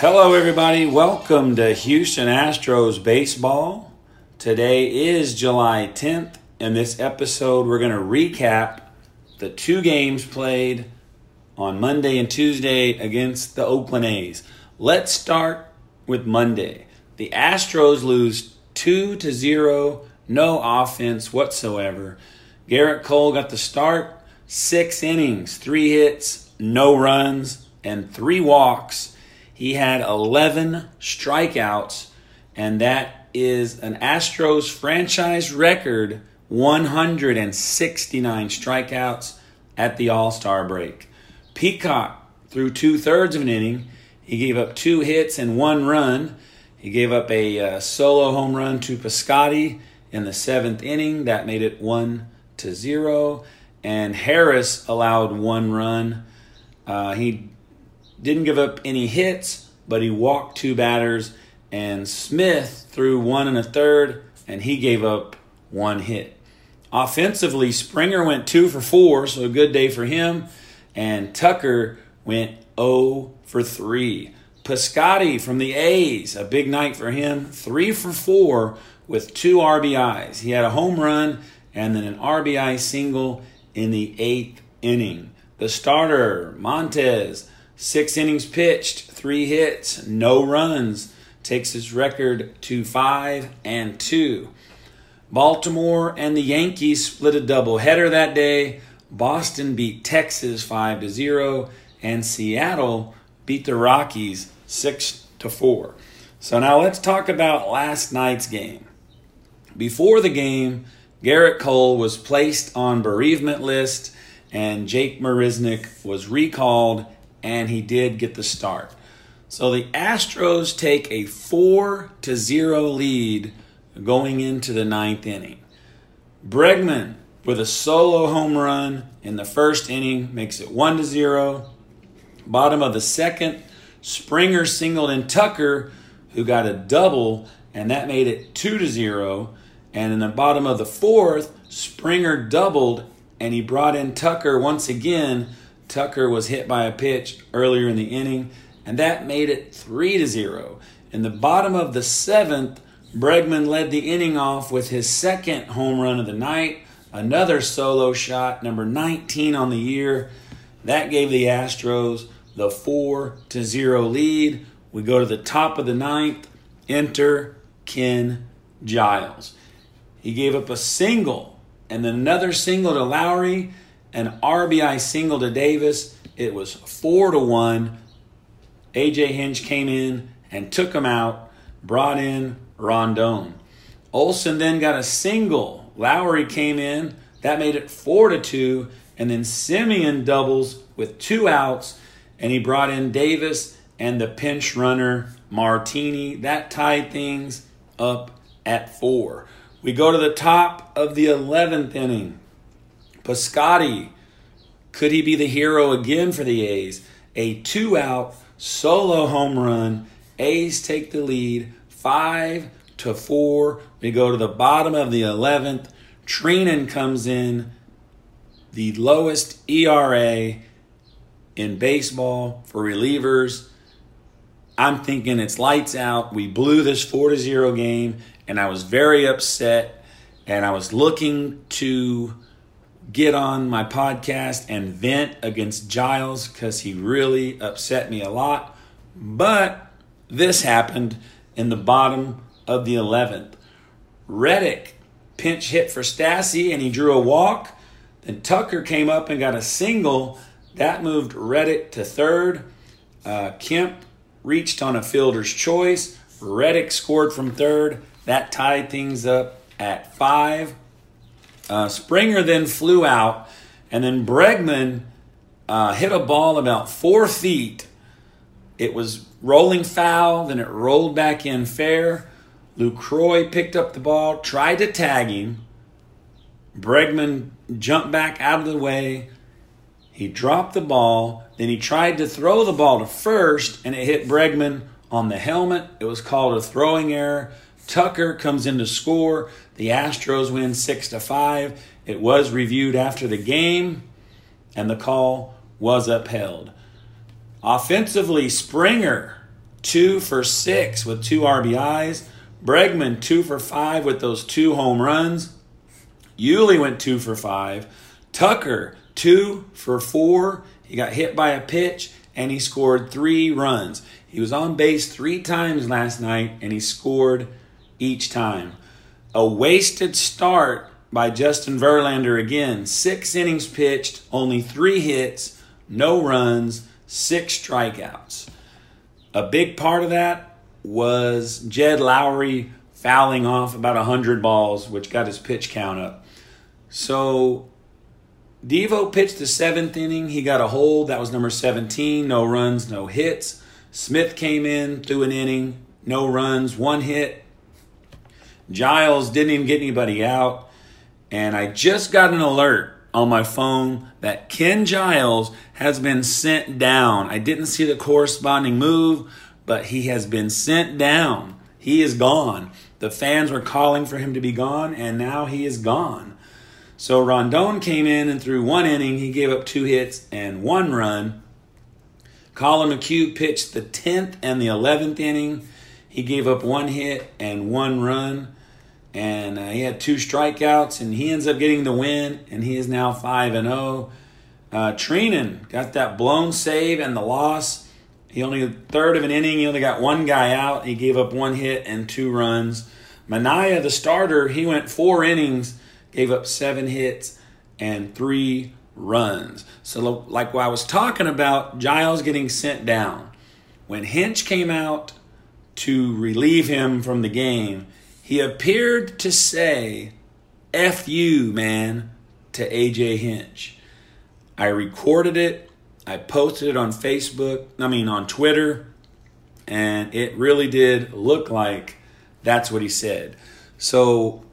Hello, everybody. Welcome to Houston Astros Baseball. Today is July 10th. In this episode, we're going to recap the two games played on Monday and Tuesday against the Oakland A's. Let's start with Monday. The Astros lose 2 to 0, no offense whatsoever. Gerrit Cole got the start, six innings, three hits, no runs, and three walks. He had 11 strikeouts, and that is an Astros franchise record 169 strikeouts at the All Star break. Peacock threw two thirds of an inning. He gave up two hits and one run. He gave up a uh, solo home run to Piscotti in the seventh inning. That made it one to zero. And Harris allowed one run. Uh, he didn't give up any hits, but he walked two batters. And Smith threw one and a third, and he gave up one hit. Offensively, Springer went two for four, so a good day for him. And Tucker went 0 for 3. Piscotti from the A's, a big night for him, 3 for 4 with two RBIs. He had a home run and then an RBI single in the eighth inning. The starter, Montas, six innings pitched, three hits, no runs, takes his record to 5 and 2. Baltimore and the Yankees split a doubleheader that day. Boston beat Texas 5 to 0 and Seattle beat the Rockies 6 to 4. So now let's talk about last night's game. Before the game, Gerrit Cole was placed on bereavement list and Jake Marisnick was recalled and he did get the start. So the Astros take a 4 to 0 lead going into the ninth inning. Bregman with a solo home run in the first inning makes it 1 to 0. Bottom of the second, Springer singled in Tucker, who got a double, and that made it 2 to 0. And in the bottom of the fourth, Springer doubled and he brought in Tucker once again. Tucker was hit by a pitch earlier in the inning, and that made it 3 to 0. In the bottom of the seventh, Bregman led the inning off with his second home run of the night, another solo shot, number 19 on the year. That gave the Astros the 4 to 0 lead. We go to the top of the ninth. Enter Ken Giles. He gave up a single and then another single to Lowrie, an RBI single to Davis. It was 4 to 1. AJ Hinch came in and took him out, brought in Rondon. Olson then got a single. Lowrie came in. That made it 4 to 2. And then Semien doubles with two outs, and he brought in Davis and the pinch runner Martini. That tied things up at 4. We go to the top of the 11th inning. Piscotti, could he be the hero again for the A's? A two out solo home run. A's take the lead 5 to 4. We go to the bottom of the 11th. Treinen comes in, the lowest ERA in baseball for relievers. I'm thinking it's lights out. We blew this 4 to 0 game, and I was very upset. And I was looking to get on my podcast and vent against Giles because he really upset me a lot. But this happened in the bottom of the 11th. Reddick pinch hit for Stassi and he drew a walk. Then Tucker came up and got a single. That moved Reddick to third. Uh, Kemp reached on a fielder's choice. Reddick scored from third. That tied things up at five. Uh, Springer then flew out, and then Bregman uh, hit a ball about four feet. It was rolling foul, then it rolled back in fair. Lucroy picked up the ball, tried to tag him. Bregman jumped back out of the way. He dropped the ball. Then he tried to throw the ball to first, and it hit Bregman on the helmet. It was called a throwing error. Tucker comes in to score. The Astros win six to five. It was reviewed after the game, and the call was upheld. Offensively, Springer two for six with two RBIs. Bregman two for five with those two home runs. Yuli went two for five. Tucker two for four. He got hit by a pitch and he scored three runs. He was on base three times last night and he scored each time. A wasted start by Justin Verlander again. Six innings pitched, only three hits, no runs, six strikeouts. A big part of that was Jed Lowrie fouling off about 100 balls, which got his pitch count up. So Devo pitched the seventh inning. He got a hold. That was number 17. No runs, no hits. Smith came in, threw an inning, no runs, one hit, Giles didn't even get anybody out. And I just got an alert on my phone that Ken Giles has been sent down. I didn't see the corresponding move, but he has been sent down. He is gone. The fans were calling for him to be gone, and now he is gone. So Rondon came in and threw one inning. He gave up two hits and one run. Collin McHugh pitched the 10th and the 11th inning. He gave up one hit and one run and uh, he had two strikeouts, and he ends up getting the win, and he is now five and zero. Oh. Uh, Treinen got that blown save and the loss. He only third of an inning. He only got one guy out. He gave up one hit and two runs. Manaea, the starter, he went four innings, gave up seven hits and three runs. So, like what I was talking about, Giles getting sent down. When Hinch came out to relieve him from the game, he appeared to say, F you, man, to AJ Hinch. I recorded it, I posted it on Facebook, I mean on Twitter, and it really did look like that's what he said. So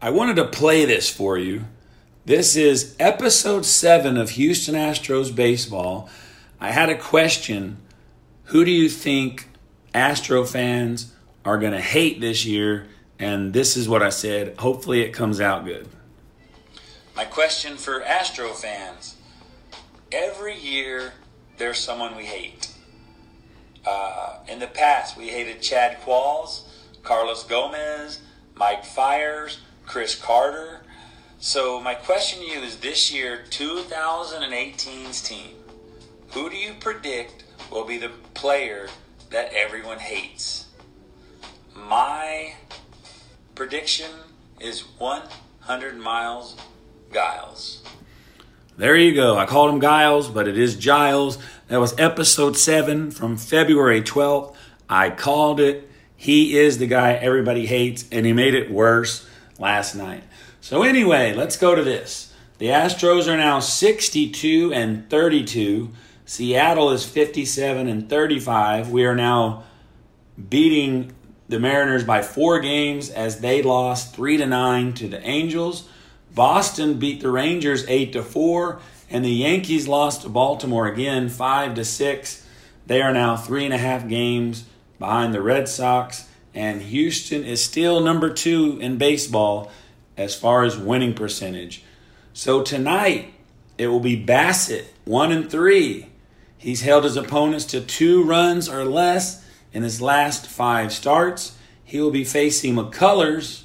I wanted to play this for you. This is episode seven of Houston Astros Baseball. I had a question Who do you think Astro fans are going to hate this year. And this is what I said. Hopefully, it comes out good. My question for Astro fans every year there's someone we hate. Uh, in the past, we hated Chad Qualls, Carlos Gomez, Mike Fiers, Chris Carter. So, my question to you is this year, 2018's team, who do you predict will be the player that everyone hates? My prediction is 100 miles Giles. There you go. I called him Giles, but it is Giles. That was episode 7 from February 12th. I called it. He is the guy everybody hates, and he made it worse last night. So, anyway, let's go to this. The Astros are now 62 and 32. Seattle is 57 and 35. We are now beating the Mariners by four games as they lost three to nine to the Angels. Boston beat the Rangers eight to four, and the Yankees lost to Baltimore again five to six. They are now three and a half games behind the Red Sox, and Houston is still number two in baseball as far as winning percentage. So tonight it will be Bassitt one and three. He's held his opponents to two runs or less in his last five starts. He will be facing McCullers,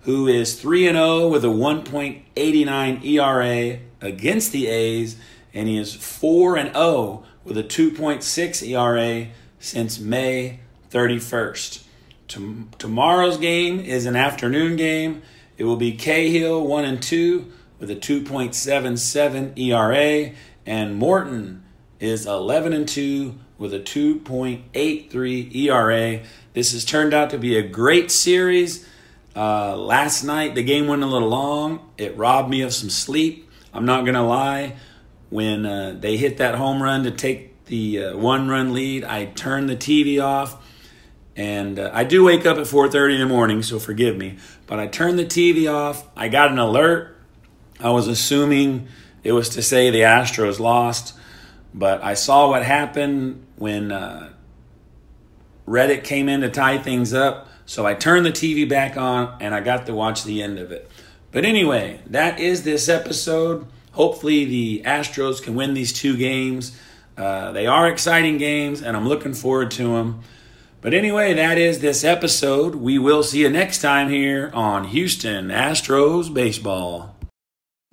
who is 3 0 with a 1.89 ERA against the A's, and he is 4 0 with a 2.6 ERA since May 31st. tomorrow's game is an afternoon game. It will be Cahill 1 and 2 with a 2.77 ERA, and Morton is 11 and 2 with a 2.83 ERA. This has turned out to be a great series. Uh, last night the game went a little long. It robbed me of some sleep. I'm not gonna lie. When uh, they hit that home run to take the uh, one-run lead, I turned the TV off, and uh, I do wake up at 4:30 in the morning, so forgive me. But I turned the TV off. I got an alert. I was assuming it was to say the Astros lost. But I saw what happened when uh, Reddick came in to tie things up. So I turned the TV back on and I got to watch the end of it. But anyway, that is this episode. Hopefully, the Astros can win these two games. Uh, they are exciting games, and I'm looking forward to them. But anyway, that is this episode. We will see you next time here on Houston Astros Baseball.